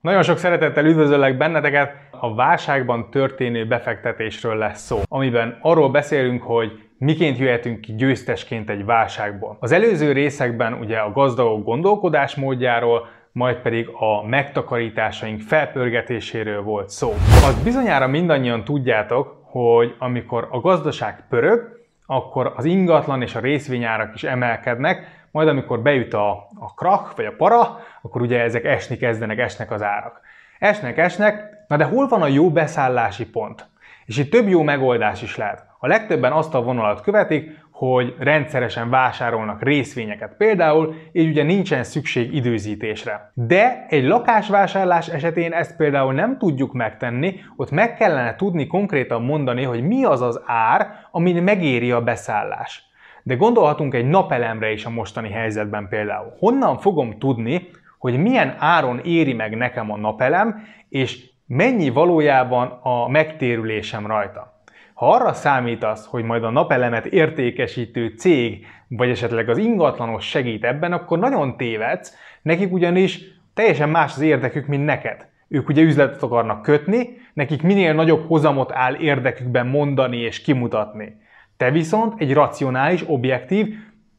Nagyon sok szeretettel üdvözöllek benneteket, a válságban történő befektetésről lesz szó, amiben arról beszélünk, hogy miként jöhetünk ki győztesként egy válságból. Az előző részekben ugye a gazdagok gondolkodásmódjáról, majd pedig a megtakarításaink felpörgetéséről volt szó. Azt bizonyára mindannyian tudjátok, hogy amikor a gazdaság pörög, akkor az ingatlan és a részvényárak is emelkednek, majd amikor beüt a, a krak vagy a para, akkor ugye ezek esni kezdenek, esnek az árak. Esnek, esnek, na de hol van a jó beszállási pont? És itt több jó megoldás is lehet. A legtöbben azt a vonalat követik, hogy rendszeresen vásárolnak részvényeket például, így ugye nincsen szükség időzítésre. De egy lakásvásárlás esetén ezt például nem tudjuk megtenni, ott meg kellene tudni konkrétan mondani, hogy mi az az ár, amin megéri a beszállás. De gondolhatunk egy napelemre is a mostani helyzetben például. Honnan fogom tudni, hogy milyen áron éri meg nekem a napelem, és mennyi valójában a megtérülésem rajta. Ha arra számítasz, hogy majd a napelemet értékesítő cég, vagy esetleg az ingatlanos segít ebben, akkor nagyon tévedsz, nekik ugyanis teljesen más az érdekük, mint neked. Ők ugye üzletet akarnak kötni, nekik minél nagyobb hozamot áll érdekükben mondani és kimutatni. Te viszont egy racionális, objektív,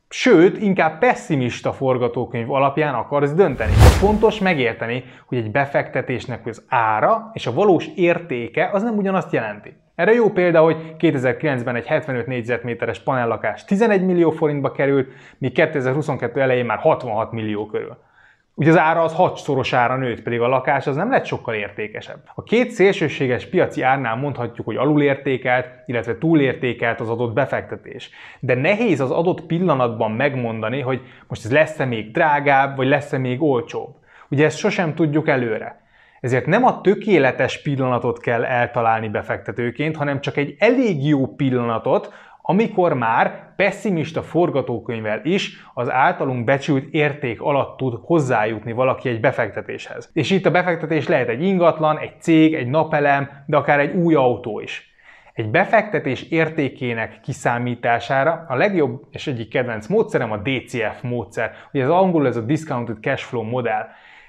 sőt, inkább pessimista forgatókönyv alapján akarsz dönteni. Fontos megérteni, hogy egy befektetésnek az ára és a valós értéke az nem ugyanazt jelenti. Erre jó példa, hogy 2009-ben egy 75 négyzetméteres panellakás 11 millió forintba került, míg 2022 elején már 66 millió körül. Ugye az ára az hatszorosára nőtt, pedig a lakás az nem lett sokkal értékesebb. A két szélsőséges piaci árnál mondhatjuk, hogy alulértékelt, illetve túlértékelt az adott befektetés. De nehéz az adott pillanatban megmondani, hogy most ez lesz-e még drágább, vagy lesz-e még olcsóbb. Ugye ezt sosem tudjuk előre. Ezért nem a tökéletes pillanatot kell eltalálni befektetőként, hanem csak egy elég jó pillanatot, amikor már pessimista forgatókönyvvel is az általunk becsült érték alatt tud hozzájutni valaki egy befektetéshez. És itt a befektetés lehet egy ingatlan, egy cég, egy napelem, de akár egy új autó is. Egy befektetés értékének kiszámítására a legjobb és egyik kedvenc módszerem a DCF módszer, ugye az angol ez a Discounted Cash Flow modell.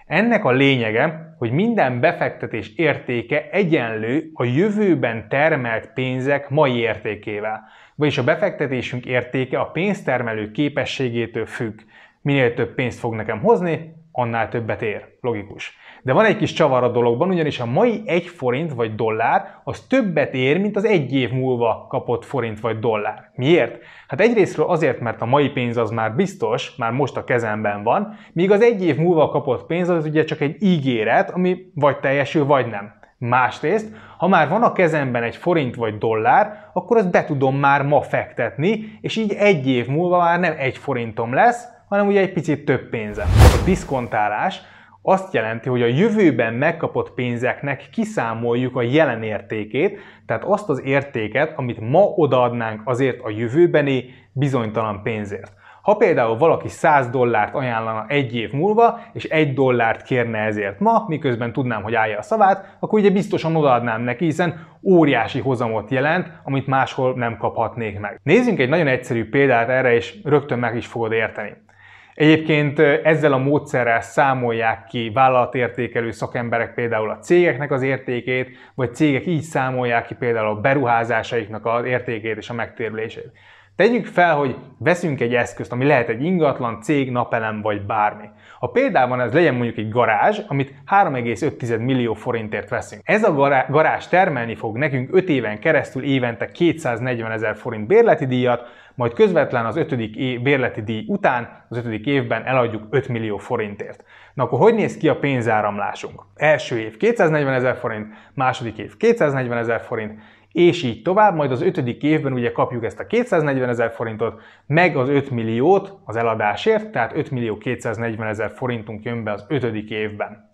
Ennek a lényege, hogy minden befektetés értéke egyenlő a jövőben termelt pénzek mai értékével. Vagyis a befektetésünk értéke a pénztermelő képességétől függ. Minél több pénzt fog nekem hozni, annál többet ér. Logikus. De van egy kis csavar a dologban, ugyanis a mai egy forint vagy dollár az többet ér, mint az egy év múlva kapott forint vagy dollár. Miért? Hát egyrésztről azért, mert a mai pénz az már biztos, már most a kezemben van, míg az egy év múlva kapott pénz az ugye csak egy ígéret, ami vagy teljesül, vagy nem. Másrészt, ha már van a kezemben egy forint vagy dollár, akkor azt be tudom már ma fektetni, és így egy év múlva már nem egy forintom lesz, hanem ugye egy picit több pénzem. A diszkontálás azt jelenti, hogy a jövőben megkapott pénzeknek kiszámoljuk a jelen értékét, tehát azt az értéket, amit ma odaadnánk azért a jövőbeni bizonytalan pénzért. Ha például valaki 100 dollárt ajánlana egy év múlva, és egy dollárt kérne ezért ma, miközben tudnám, hogy állja a szavát, akkor ugye biztosan odaadnám neki, hiszen óriási hozamot jelent, amit máshol nem kaphatnék meg. Nézzünk egy nagyon egyszerű példát erre, és rögtön meg is fogod érteni. Egyébként ezzel a módszerrel számolják ki vállalatértékelő szakemberek például a cégeknek az értékét, vagy cégek így számolják ki például a beruházásaiknak az értékét és a megtérülését. Tegyük fel, hogy veszünk egy eszközt, ami lehet egy ingatlan, cég, napelem vagy bármi. A példában ez legyen mondjuk egy garázs, amit 3,5 millió forintért veszünk. Ez a garázs termelni fog nekünk 5 éven keresztül évente 240 ezer forint bérleti díjat, majd közvetlen az 5. év bérleti díj után az 5. évben eladjuk 5 millió forintért. Na akkor hogy néz ki a pénzáramlásunk? Első év 240 ezer forint, második év 240 ezer forint, és így tovább, majd az ötödik évben ugye kapjuk ezt a 240 ezer forintot, meg az 5 milliót az eladásért, tehát 5 millió 240 ezer forintunk jön be az ötödik évben.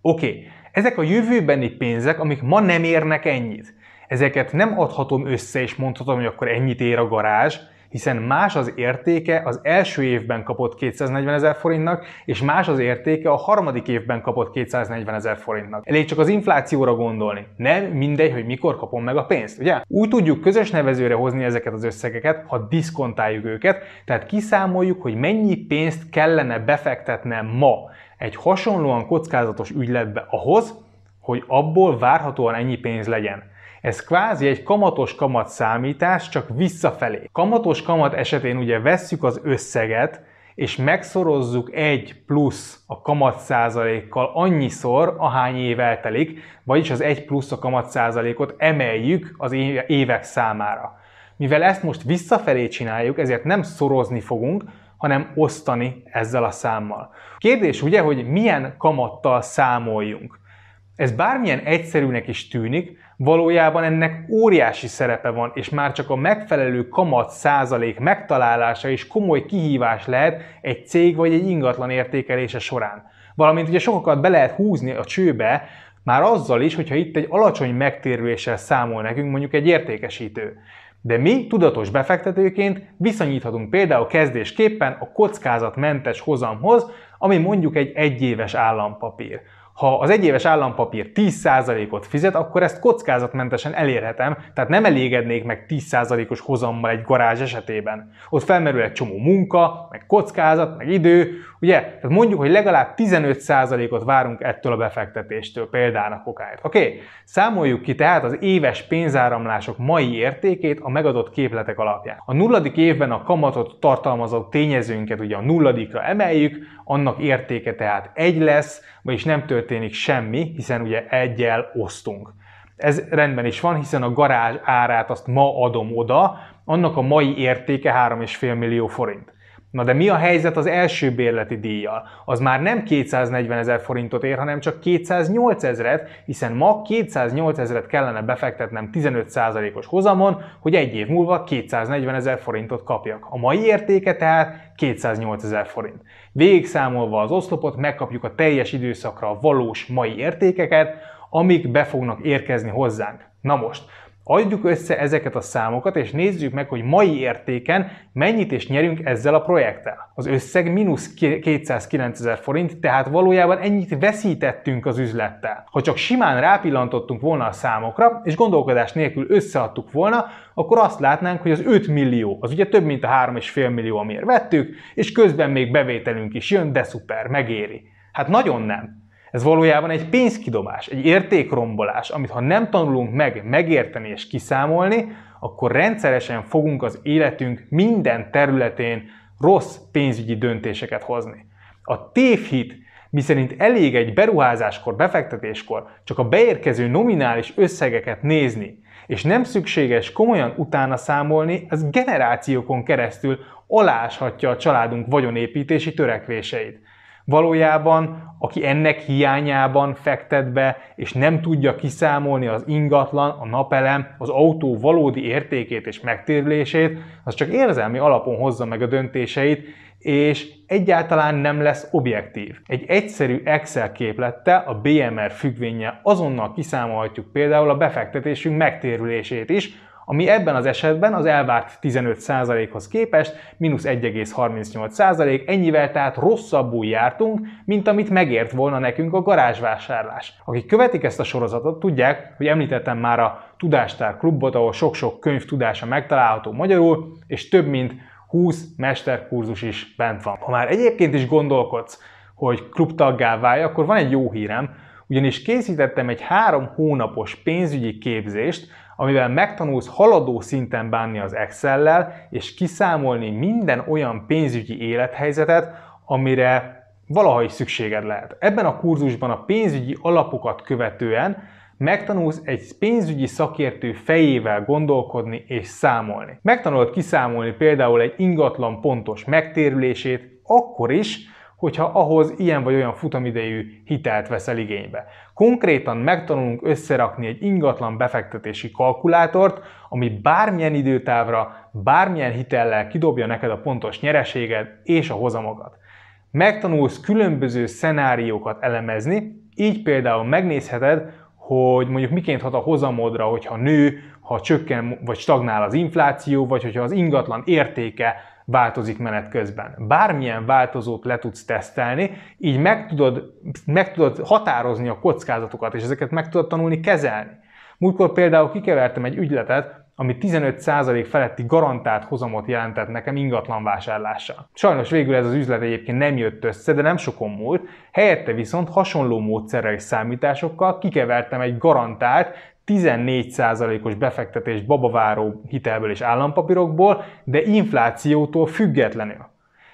Oké, okay. ezek a jövőbeni pénzek, amik ma nem érnek ennyit. Ezeket nem adhatom össze és mondhatom, hogy akkor ennyit ér a garázs, hiszen más az értéke az első évben kapott 240 ezer forintnak, és más az értéke a harmadik évben kapott 240 ezer forintnak. Elég csak az inflációra gondolni. Nem mindegy, hogy mikor kapom meg a pénzt, ugye? Úgy tudjuk közös nevezőre hozni ezeket az összegeket, ha diszkontáljuk őket, tehát kiszámoljuk, hogy mennyi pénzt kellene befektetnem ma egy hasonlóan kockázatos ügyletbe ahhoz, hogy abból várhatóan ennyi pénz legyen. Ez kvázi egy kamatos kamat számítás, csak visszafelé. Kamatos kamat esetén ugye vesszük az összeget, és megszorozzuk egy plusz a kamat százalékkal annyiszor, ahány év eltelik, vagyis az egy plusz a kamat százalékot emeljük az évek számára. Mivel ezt most visszafelé csináljuk, ezért nem szorozni fogunk, hanem osztani ezzel a számmal. Kérdés ugye, hogy milyen kamattal számoljunk. Ez bármilyen egyszerűnek is tűnik, valójában ennek óriási szerepe van, és már csak a megfelelő kamat százalék megtalálása is komoly kihívás lehet egy cég vagy egy ingatlan értékelése során. Valamint ugye sokakat be lehet húzni a csőbe, már azzal is, hogyha itt egy alacsony megtérüléssel számol nekünk mondjuk egy értékesítő. De mi tudatos befektetőként viszonyíthatunk például kezdésképpen a kockázatmentes hozamhoz, ami mondjuk egy egyéves állampapír. Ha az egyéves állampapír 10%-ot fizet, akkor ezt kockázatmentesen elérhetem, tehát nem elégednék meg 10%-os hozammal egy garázs esetében. Ott felmerül egy csomó munka, meg kockázat, meg idő, ugye? Tehát mondjuk, hogy legalább 15%-ot várunk ettől a befektetéstől, példának okáért. Oké, okay? számoljuk ki tehát az éves pénzáramlások mai értékét a megadott képletek alapján. A nulladik évben a kamatot tartalmazó tényezőnket ugye a nulladikra emeljük, annak értéke tehát egy lesz, vagyis nem történik semmi, hiszen ugye egyel osztunk. Ez rendben is van, hiszen a garázs árát azt ma adom oda, annak a mai értéke 3,5 millió forint. Na de mi a helyzet az első bérleti díjjal? Az már nem 240 ezer forintot ér, hanem csak 208 ezeret, hiszen ma 208 ezeret kellene befektetnem 15%-os hozamon, hogy egy év múlva 240 ezer forintot kapjak. A mai értéke tehát 208 ezer forint. Végigszámolva az oszlopot megkapjuk a teljes időszakra a valós mai értékeket, amik be fognak érkezni hozzánk. Na most, Adjuk össze ezeket a számokat, és nézzük meg, hogy mai értéken mennyit is nyerünk ezzel a projekttel. Az összeg mínusz 209 ezer forint, tehát valójában ennyit veszítettünk az üzlettel. Ha csak simán rápillantottunk volna a számokra, és gondolkodás nélkül összeadtuk volna, akkor azt látnánk, hogy az 5 millió, az ugye több, mint a 3,5 millió, amiért vettük, és közben még bevételünk is jön, de szuper, megéri. Hát nagyon nem. Ez valójában egy pénzkidobás, egy értékrombolás, amit ha nem tanulunk meg megérteni és kiszámolni, akkor rendszeresen fogunk az életünk minden területén rossz pénzügyi döntéseket hozni. A tévhit, miszerint elég egy beruházáskor, befektetéskor csak a beérkező nominális összegeket nézni, és nem szükséges komolyan utána számolni, ez generációkon keresztül aláshatja a családunk vagyonépítési törekvéseit. Valójában, aki ennek hiányában fektet be, és nem tudja kiszámolni az ingatlan, a napelem, az autó valódi értékét és megtérülését, az csak érzelmi alapon hozza meg a döntéseit, és egyáltalán nem lesz objektív. Egy egyszerű Excel képlettel, a BMR függvénye azonnal kiszámolhatjuk például a befektetésünk megtérülését is, ami ebben az esetben az elvárt 15%-hoz képest mínusz 1,38%, ennyivel tehát rosszabbul jártunk, mint amit megért volna nekünk a garázsvásárlás. Akik követik ezt a sorozatot, tudják, hogy említettem már a Tudástár klubot, ahol sok-sok könyv tudása megtalálható magyarul, és több mint 20 mesterkurzus is bent van. Ha már egyébként is gondolkodsz, hogy klubtaggá válj, akkor van egy jó hírem, ugyanis készítettem egy három hónapos pénzügyi képzést, amivel megtanulsz haladó szinten bánni az Excel-lel, és kiszámolni minden olyan pénzügyi élethelyzetet, amire valaha is szükséged lehet. Ebben a kurzusban a pénzügyi alapokat követően megtanulsz egy pénzügyi szakértő fejével gondolkodni és számolni. Megtanulod kiszámolni például egy ingatlan pontos megtérülését, akkor is, hogyha ahhoz ilyen vagy olyan futamidejű hitelt veszel igénybe. Konkrétan megtanulunk összerakni egy ingatlan befektetési kalkulátort, ami bármilyen időtávra, bármilyen hitellel kidobja neked a pontos nyereséged és a hozamokat. Megtanulsz különböző szenáriókat elemezni, így például megnézheted, hogy mondjuk miként hat a hozamodra, hogyha nő, ha csökken vagy stagnál az infláció, vagy hogyha az ingatlan értéke változik menet közben. Bármilyen változót le tudsz tesztelni, így meg tudod, meg tudod határozni a kockázatokat, és ezeket meg tudod tanulni kezelni. Múltkor például kikevertem egy ügyletet, ami 15% feletti garantált hozamot jelentett nekem ingatlan vásárlással. Sajnos végül ez az üzlet egyébként nem jött össze, de nem sokon múlt, helyette viszont hasonló módszerrel és számításokkal kikevertem egy garantált 14%-os befektetés babaváró hitelből és állampapírokból, de inflációtól függetlenül.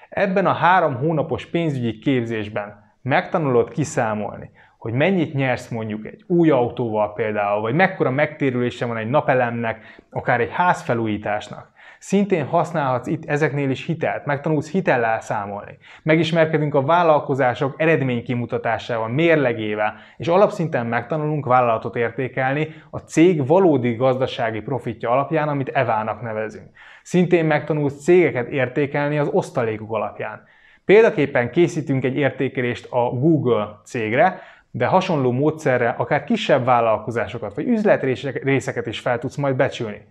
Ebben a három hónapos pénzügyi képzésben megtanulod kiszámolni, hogy mennyit nyersz mondjuk egy új autóval például, vagy mekkora megtérülése van egy napelemnek, akár egy házfelújításnak. Szintén használhatsz itt ezeknél is hitelt, megtanulsz hitellel számolni. Megismerkedünk a vállalkozások eredménykimutatásával, mérlegével, és alapszinten megtanulunk vállalatot értékelni a cég valódi gazdasági profitja alapján, amit evának nevezünk. Szintén megtanulsz cégeket értékelni az osztalékuk alapján. Példaképpen készítünk egy értékelést a Google cégre, de hasonló módszerre akár kisebb vállalkozásokat vagy üzletrészeket is fel tudsz majd becsülni.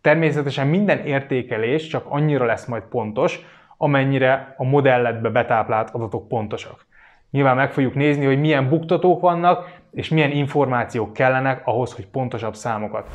Természetesen minden értékelés csak annyira lesz majd pontos, amennyire a modelletbe betáplált adatok pontosak. Nyilván meg fogjuk nézni, hogy milyen buktatók vannak, és milyen információk kellenek ahhoz, hogy pontosabb számokat.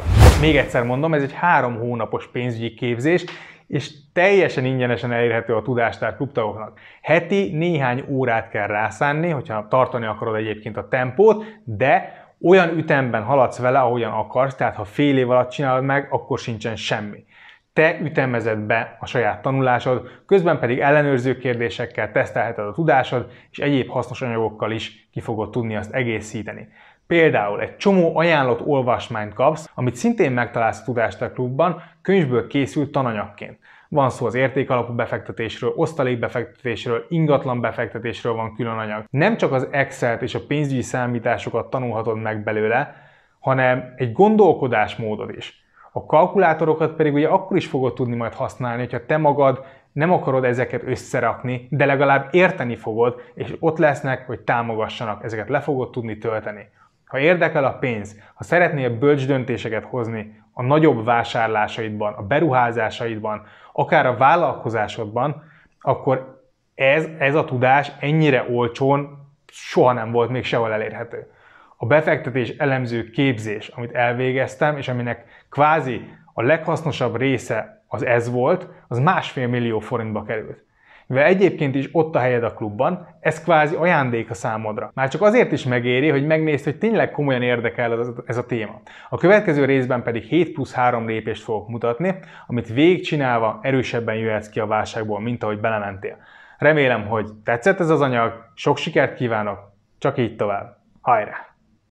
Még egyszer mondom, ez egy három hónapos pénzügyi képzés, és teljesen ingyenesen elérhető a Tudástár klubtagoknak. Heti néhány órát kell rászánni, hogyha tartani akarod egyébként a tempót, de olyan ütemben haladsz vele, ahogyan akarsz, tehát ha fél év alatt csinálod meg, akkor sincsen semmi. Te ütemezed be a saját tanulásod, közben pedig ellenőrző kérdésekkel tesztelheted a tudásod, és egyéb hasznos anyagokkal is ki fogod tudni azt egészíteni. Például egy csomó ajánlott olvasmányt kapsz, amit szintén megtalálsz a Tudástár klubban, könyvből készült tananyagként. Van szó az értékalapú befektetésről, osztalékbefektetésről, ingatlan befektetésről van külön anyag. Nem csak az Excel-t és a pénzügyi számításokat tanulhatod meg belőle, hanem egy gondolkodásmódot is. A kalkulátorokat pedig ugye akkor is fogod tudni majd használni, hogyha te magad nem akarod ezeket összerakni, de legalább érteni fogod, és ott lesznek, hogy támogassanak, ezeket le fogod tudni tölteni. Ha érdekel a pénz, ha szeretnél bölcs döntéseket hozni a nagyobb vásárlásaidban, a beruházásaidban, akár a vállalkozásodban, akkor ez, ez a tudás ennyire olcsón soha nem volt még sehol elérhető. A befektetés elemző képzés, amit elvégeztem, és aminek kvázi a leghasznosabb része az ez volt, az másfél millió forintba került. Mivel egyébként is ott a helyed a klubban, ez kvázi ajándék a számodra. Már csak azért is megéri, hogy megnézd, hogy tényleg komolyan érdekel ez a téma. A következő részben pedig 7 plusz 3 lépést fogok mutatni, amit végigcsinálva erősebben jöhetsz ki a válságból, mint ahogy belementél. Remélem, hogy tetszett ez az anyag, sok sikert kívánok, csak így tovább. Hajrá!